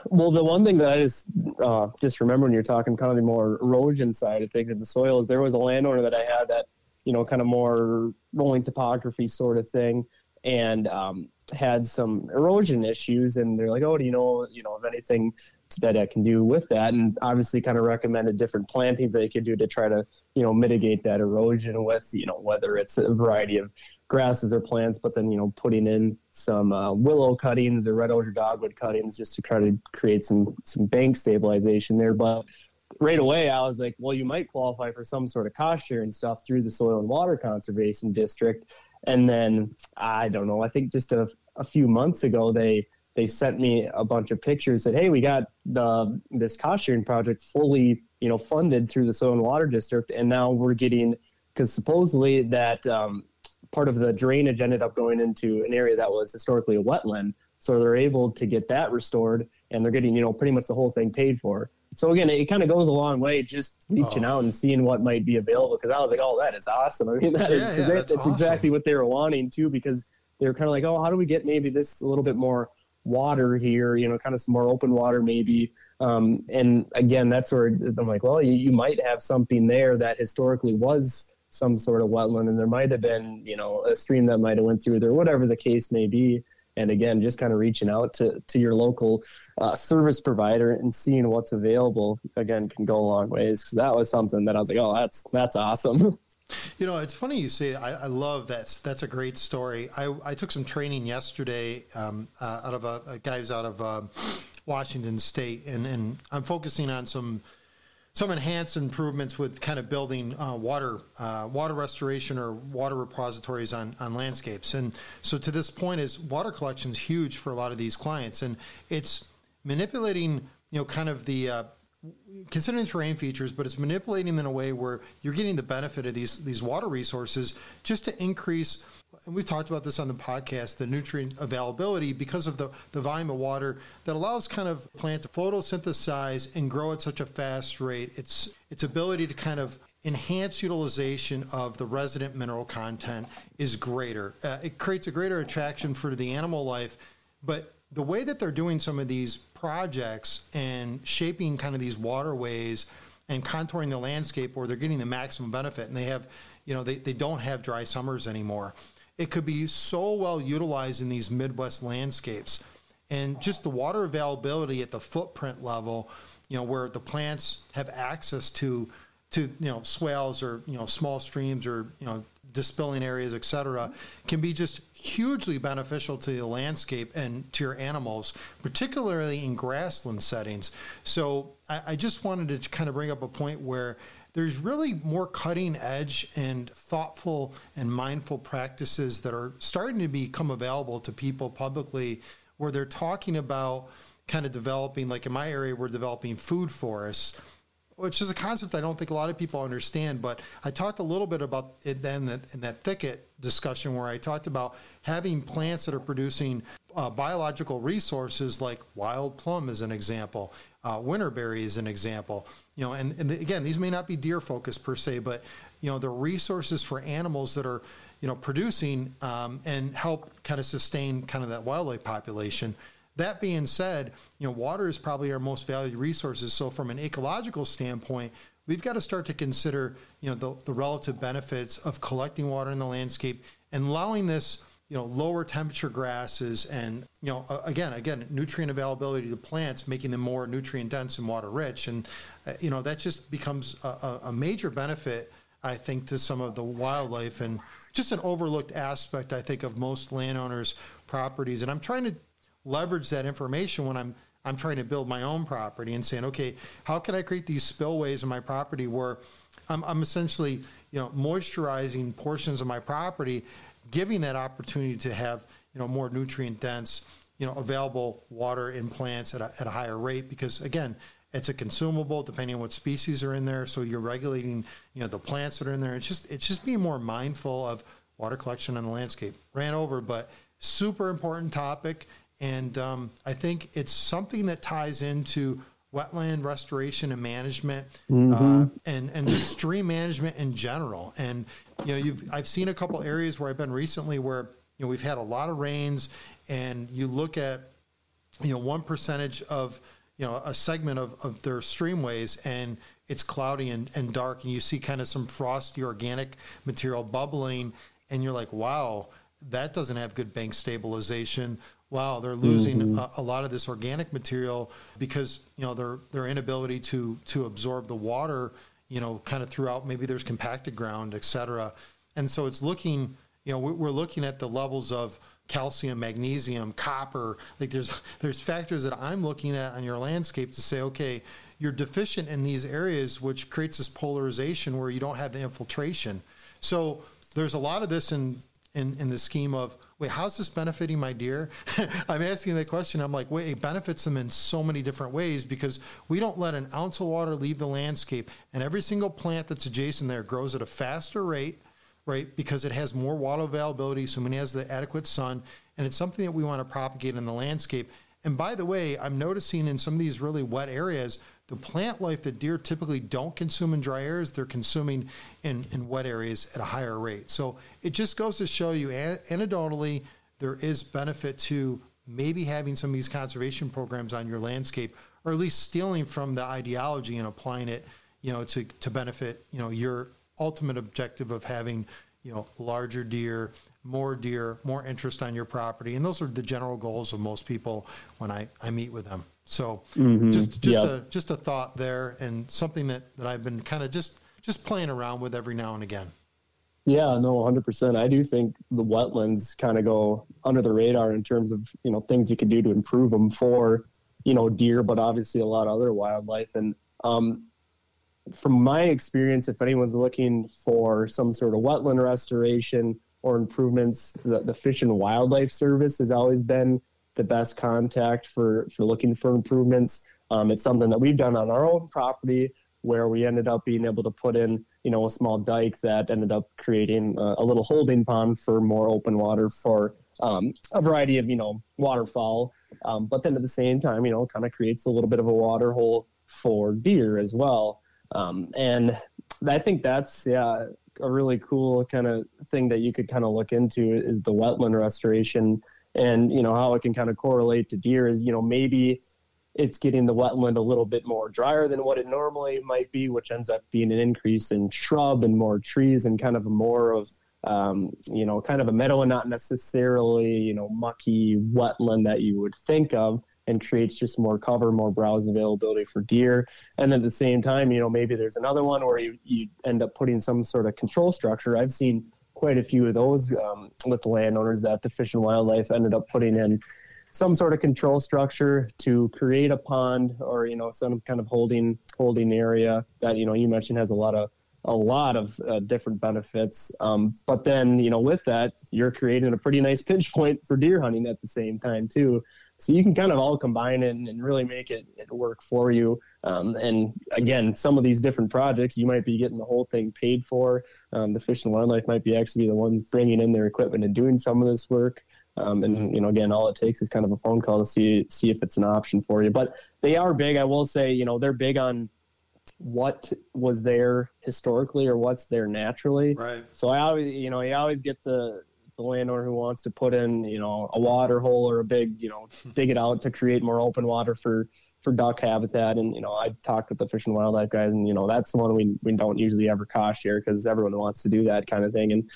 Well, the one thing that I just uh, just remember when you're talking kind of the more erosion side of things of the soil is there was a landowner that I had that you know kind of more rolling topography sort of thing, and um, had some erosion issues, and they're like, oh, do you know you know of anything that I can do with that? And obviously, kind of recommended different plantings that you could do to try to you know mitigate that erosion with you know whether it's a variety of grasses or plants, but then you know putting in some uh, willow cuttings or red osier dogwood cuttings just to try to create some some bank stabilization there. But right away, I was like, well, you might qualify for some sort of cost share and stuff through the Soil and Water Conservation District. And then I don't know, I think just a, a few months ago they they sent me a bunch of pictures that hey, we got the this cost sharing project fully you know funded through the Soil and Water District, and now we're getting because supposedly that um, part of the drainage ended up going into an area that was historically a wetland. So they're able to get that restored and they're getting, you know, pretty much the whole thing paid for. So again, it kind of goes a long way just reaching oh. out and seeing what might be available because I was like, oh, that is awesome. I mean, that yeah, is, yeah, that's, that's awesome. exactly what they were wanting too because they were kind of like, oh, how do we get maybe this a little bit more water here, you know, kind of some more open water maybe. Um, and again, that's where I'm like, well, you, you might have something there that historically was some sort of wetland and there might have been you know a stream that might have went through there whatever the case may be and again just kind of reaching out to, to your local uh, service provider and seeing what's available again can go a long ways because that was something that i was like oh that's that's awesome [laughs] You know, it's funny you say. I, I, love that. That's a great story. I, I took some training yesterday um, uh, out of a, a guys out of um, Washington State, and, and I'm focusing on some some enhanced improvements with kind of building uh, water uh, water restoration or water repositories on, on landscapes. And so to this point is water collection is huge for a lot of these clients, and it's manipulating you know kind of the uh, considering terrain features, but it's manipulating them in a way where you're getting the benefit of these these water resources just to increase and we've talked about this on the podcast, the nutrient availability because of the, the volume of water that allows kind of plant to photosynthesize and grow at such a fast rate. It's its ability to kind of enhance utilization of the resident mineral content is greater. Uh, it creates a greater attraction for the animal life, but the way that they're doing some of these projects and shaping kind of these waterways and contouring the landscape where they're getting the maximum benefit and they have you know they, they don't have dry summers anymore it could be so well utilized in these Midwest landscapes. And just the water availability at the footprint level, you know, where the plants have access to, to you know, swales or you know, small streams or you know, dispilling areas, et cetera, can be just hugely beneficial to the landscape and to your animals, particularly in grassland settings. So I, I just wanted to kind of bring up a point where there's really more cutting edge and thoughtful and mindful practices that are starting to become available to people publicly where they're talking about kind of developing like in my area we're developing food forests which is a concept I don't think a lot of people understand. But I talked a little bit about it then in that thicket discussion where I talked about having plants that are producing uh, biological resources like wild plum as an example, uh, winterberry as an example. You know, and, and again, these may not be deer focused per se, but you know, the resources for animals that are you know producing um, and help kind of sustain kind of that wildlife population. That being said, you know, water is probably our most valued resources. So from an ecological standpoint, we've got to start to consider, you know, the, the relative benefits of collecting water in the landscape and allowing this you know lower temperature grasses and you know again again nutrient availability to plants making them more nutrient dense and water rich. And uh, you know that just becomes a, a, major benefit i think to some of the wildlife and just an overlooked aspect i think of most landowners properties. And i'm trying to leverage that information when i'm i'm trying to build my own property and saying okay how can i create these spillways in my property where i'm, I'm essentially you know moisturizing portions of my property giving that opportunity to have you know more nutrient dense you know available water in plants at a, at a higher rate because again it's a consumable depending on what species are in there. So you're regulating you know the plants that are in there. It's just it's just being more mindful of water collection on the landscape. Ran over but super important topic. And um, i think it's something that ties into wetland restoration and management mm-hmm. uh, and and stream management in general. And you know, you've I've seen a couple areas where I've been recently where you know we've had a lot of rains, and you look at you know one percentage of you know a segment of, of their streamways and it's cloudy and, and dark and you see kind of some frosty organic material bubbling and you're like wow that doesn't have good bank stabilization wow they're losing mm-hmm. a, a, lot of this organic material because you know their their inability to to absorb the water you know kind of throughout maybe there's compacted ground etc and so it's looking you know we're looking at the levels of calcium, magnesium, copper. Like there's there's factors that I'm looking at on your landscape to say, okay, you're deficient in these areas, which creates this polarization where you don't have the infiltration. So there's a lot of this in in, in the scheme of wait, how's this benefiting my deer? [laughs] I'm asking that question. I'm like, wait, it benefits them in so many different ways because we don't let an ounce of water leave the landscape, and every single plant that's adjacent there grows at a faster rate right? Because it has more water availability, so it has the adequate sun, and it's something that we want to propagate in the landscape. And by the way, I'm noticing in some of these really wet areas, the plant life that deer typically don't consume in dry areas, they're consuming in, in wet areas at a higher rate. So it just goes to show you anecdotally, there is benefit to maybe having some of these conservation programs on your landscape, or at least stealing from the ideology and applying it, you know, to, to benefit, you know, your ultimate objective of having, you know, larger deer, more deer, more interest on your property. And those are the general goals of most people when I, I meet with them. So mm-hmm. just just yep. a just a thought there and something that, that I've been kind of just just playing around with every now and again. Yeah, no, 100%. I do think the wetlands kind of go under the radar in terms of, you know, things you can do to improve them for, you know, deer, but obviously a lot of other wildlife. And um, from my experience, if anyone's looking for some sort of wetland restoration or improvements, the, the Fish and Wildlife Service has always been the best contact for, for looking for improvements. Um, it's something that we've done on our own property where we ended up being able to put in, you know, a small dike that ended up creating a, a little holding pond for more open water for um, a variety of, you know, waterfowl. Um, but then at the same time, you know, kind of creates a little bit of a water hole for deer as well. Um, and I think that's yeah a really cool kind of thing that you could kind of look into is the wetland restoration and you know how it can kind of correlate to deer is you know maybe it's getting the wetland a little bit more drier than what it normally might be, which ends up being an increase in shrub and more trees and kind of more of um, you know kind of a meadow and not necessarily you know mucky wetland that you would think of and creates just more cover, more browse availability for deer. And at the same time, you know, maybe there's another one where you, you end up putting some sort of control structure. I've seen quite a few of those um, with the landowners that the Fish and Wildlife ended up putting in some sort of control structure to create a pond or you know some kind of holding holding area that you know you mentioned has a lot of a lot of uh, different benefits. Um, but then, you know, with that, you're creating a pretty nice [laughs] pinch point for deer hunting at the same time too. So you can kind of all combine it and, really make it, it work for you. Um, and again, some of these different projects, you might be getting the whole thing paid for. Um, the Fish and Wildlife might be actually the ones bringing in their equipment and doing some of this work. Um, and you know, again, all it takes is kind of a phone call to see see if it's an option for you. But they are big. I will say, you know, they're big on what was there historically or what's there naturally. Right. So I always, you know, you always get the the landowner who wants to put in, you know, a water hole or a big, you know, [laughs] dig it out to create more open water for for duck habitat. And you know, I talked with the fish and wildlife guys, and you know, that's the one we we don't usually ever cost share because everyone wants to do that kind of thing. And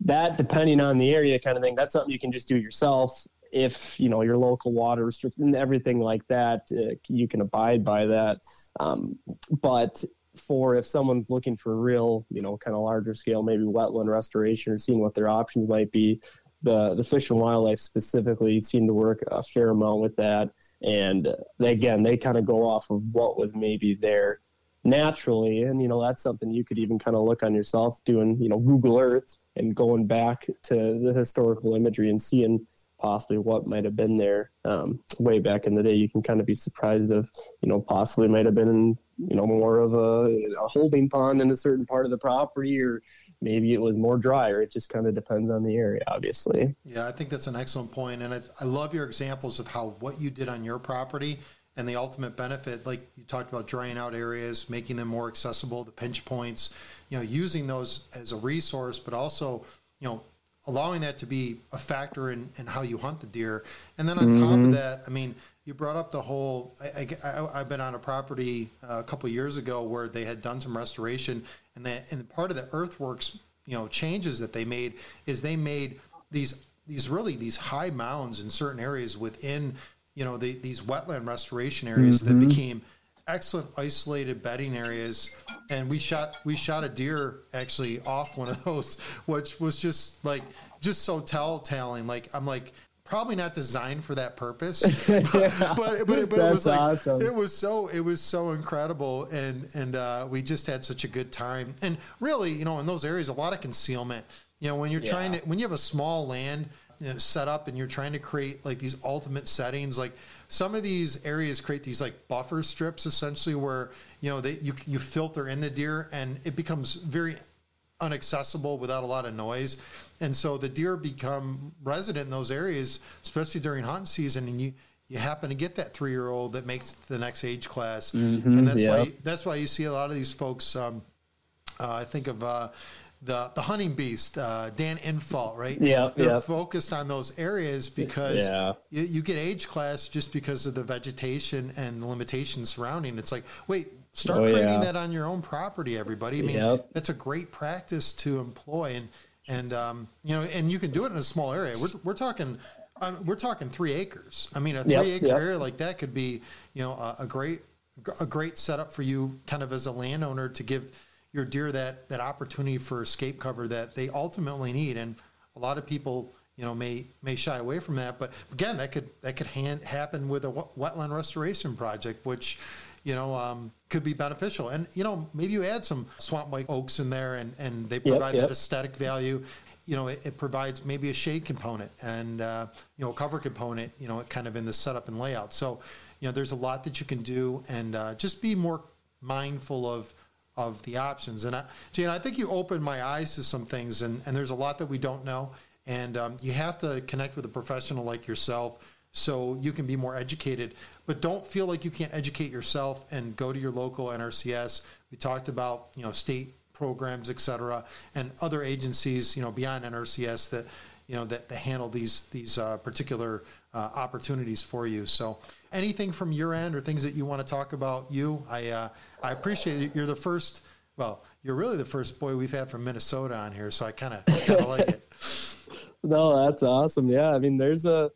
that, depending on the area, kind of thing, that's something you can just do yourself. If you know your local water restriction, everything like that, uh, you can abide by that. Um, but for if someone's looking for real, you know, kind of larger scale, maybe wetland restoration or seeing what their options might be. The the fish and wildlife specifically seem to work a fair amount with that, and uh, again, they kind of go off of what was maybe there naturally, and you know that's something you could even kind of look on yourself doing, you know, Google Earth and going back to the historical imagery and seeing possibly what might have been there um, way back in the day. You can kind of be surprised of, you know, possibly might have been, you know, more of a, a holding pond in a certain part of the property, or maybe it was more drier. It just kind of depends on the area, obviously. Yeah, I think that's an excellent point, and I, I love your examples of how what you did on your property and the ultimate benefit like you talked about drying out areas making them more accessible the pinch points you know using those as a resource but also you know allowing that to be a factor in, in how you hunt the deer. And then on mm-hmm. top of that, I mean, you brought up the whole. I, I, have been on a property uh, a couple years ago where they had done some restoration, and that and part of the earthworks, you know, changes that they made is they made these these really these high mounds in certain areas within, you know, the, these wetland restoration areas mm-hmm. that became excellent isolated bedding areas and we shot we shot a deer actually off one of [laughs] those which was just like just so telltaling like i'm like probably not designed for that purpose [laughs] [laughs] but but, but, but it was like awesome. it was so it was so incredible and and uh, we just had such a good time and really you know in those areas a lot of concealment you know when you're yeah. trying to when you have a small land you know, set up and you're trying to create like these ultimate settings like some of these areas create these like buffer strips essentially where you know they you, you filter in the deer and it becomes very unaccessible without a lot of noise and so the deer become resident in those areas especially during hunting season and you you happen to get that three year old that makes the next age class mm-hmm, and that's yeah. why that's why you see a lot of these folks um, uh, I think of uh, the the hunting beast, uh, Dan Infalt, right? Yeah, they're yeah. focused on those areas because yeah. you, you, get age class just because of the vegetation and the limitations surrounding. It's like, wait, start oh, creating yeah. that on your own property, everybody. I mean, yep. that's a great practice to employ, and and um, you know, and you can do it in a small area. We're we're talking. Um, we're talking three acres. I mean, a three yep, acre yep. area like that could be, you know, a, a great, a great setup for you, kind of as a landowner, to give your deer that that opportunity for escape cover that they ultimately need. And a lot of people, you know, may may shy away from that. But again, that could that could hand, happen with a wetland restoration project, which you know, um, could be beneficial. And, you know, maybe you add some swamp white oaks in there and, and they provide yep, yep. that aesthetic value. You know, it, it, provides maybe a shade component and, uh, you know, a cover component, you know, kind of in the setup and layout. So, you know, there's a lot that you can do and uh, just be more mindful of of the options. And I, Jaden, I think you opened my eyes to some things, and, and there's a lot that we don't know. And um, you have to connect with a professional like yourself so you can be more educated. But don't feel like you can't educate yourself and go to your local NRCS. We talked about you know state programs, et cetera, and other agencies you know beyond NRCS that you know that, that handle these these uh, particular uh, opportunities for you. So anything from your end or things that you want to talk about you i uh, i appreciate it. You're the first well you're really the first boy we've had from minnesota on here so i kind of like it. [laughs] No that's awesome yeah i mean there's a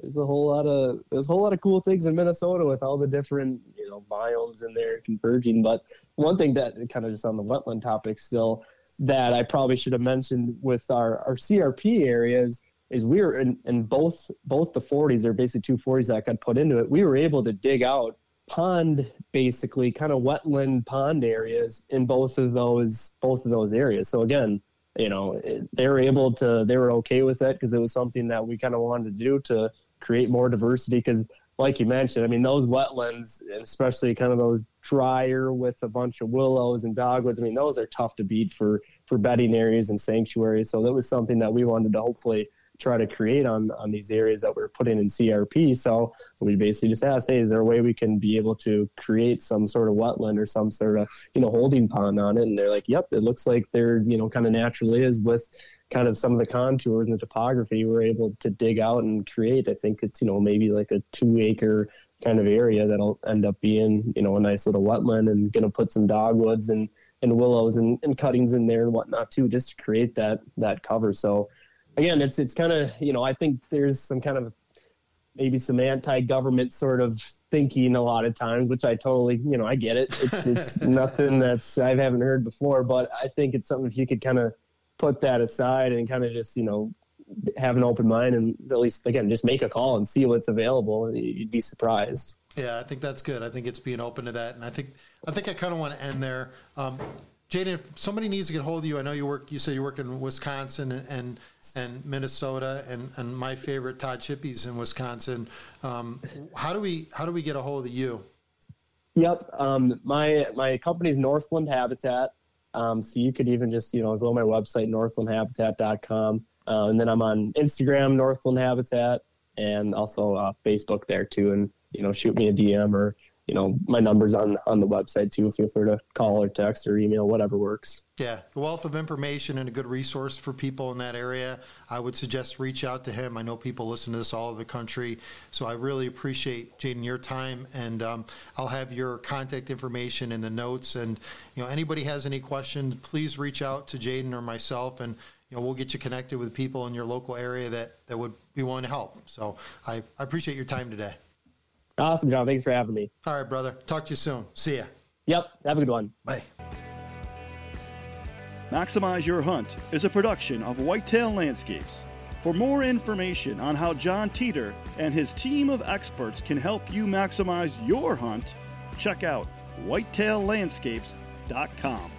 there's a whole lot of there's a whole lot of cool things in minnesota with all the different you know biomes in there converging but one thing that kind of just on the wetland topic still that i probably should have mentioned with our our crp areas is we were in, in both both the 40s or basically two 40s that got put into it we were able to dig out pond basically kind of wetland pond areas in both of those both of those areas. So again you know they were able to they were okay with it because it was something that we kind of wanted to do to create more diversity because like you mentioned i mean those wetlands especially kind of those drier with a bunch of willows and dogwoods i mean those are tough to beat for for bedding areas and sanctuaries. So that was something that we wanted to hopefully try to create on on these areas that we're putting in CRP. So we basically just asked, hey, is there a way we can be able to create some sort of wetland or some sort of you know holding pond on it? And they're like, yep, it looks like there you know kind of naturally is with kind of some of the contours and the topography we're able to dig out and create. I think it's you know maybe like a two acre kind of area that'll end up being you know a nice little wetland and gonna put some dogwoods and and willows and, and cuttings in there and whatnot too, just to create that that cover. So again, it's it's kind of you know I think there's some kind of maybe some anti-government sort of thinking a lot of times, which I totally you know I get it. It's it's [laughs] nothing that's I haven't heard before, but I think it's something if you could kind of put that aside and kind of just you know have an open mind and at least again just make a call and see what's available you'd be surprised. Yeah i think that's good. I think it's being open to that and i think i think i kind of want to end there. Um, Jaden, if somebody needs to get a hold of you, I know you work. You said you work in Wisconsin and and, and Minnesota, and, and my favorite Todd Chippies in Wisconsin. Um, how do we how do we get a hold of you? Yep, um, my my company's Northland Habitat. Um, so you could even just you know go to my website northlandhabitat.com, uh, and then I'm on Instagram Northland Habitat, and also uh, Facebook there too. And you know shoot me a DM or you know, my number's on on the website too. Feel free to call or text or email, whatever works. Yeah, the wealth of information and a good resource for people in that area. I would suggest reach out to him. I know people listen to this all over the country, so I really appreciate Jaden your time, and um, I'll have your contact information in the notes. And you know, anybody has any questions, please reach out to Jaden or myself, and you know, we'll get you connected with people in your local area that that would be willing to help. So I, I appreciate your time today. Awesome, Jon. Thanks for having me. All right, brother. Talk to you soon. See ya. Yep. Have a good one. Bye. Maximize Your Hunt is a production of Whitetail Landscapes. For more information on how Jon Teater and his team of experts can help you maximize your hunt, check out whitetaillandscapes.com.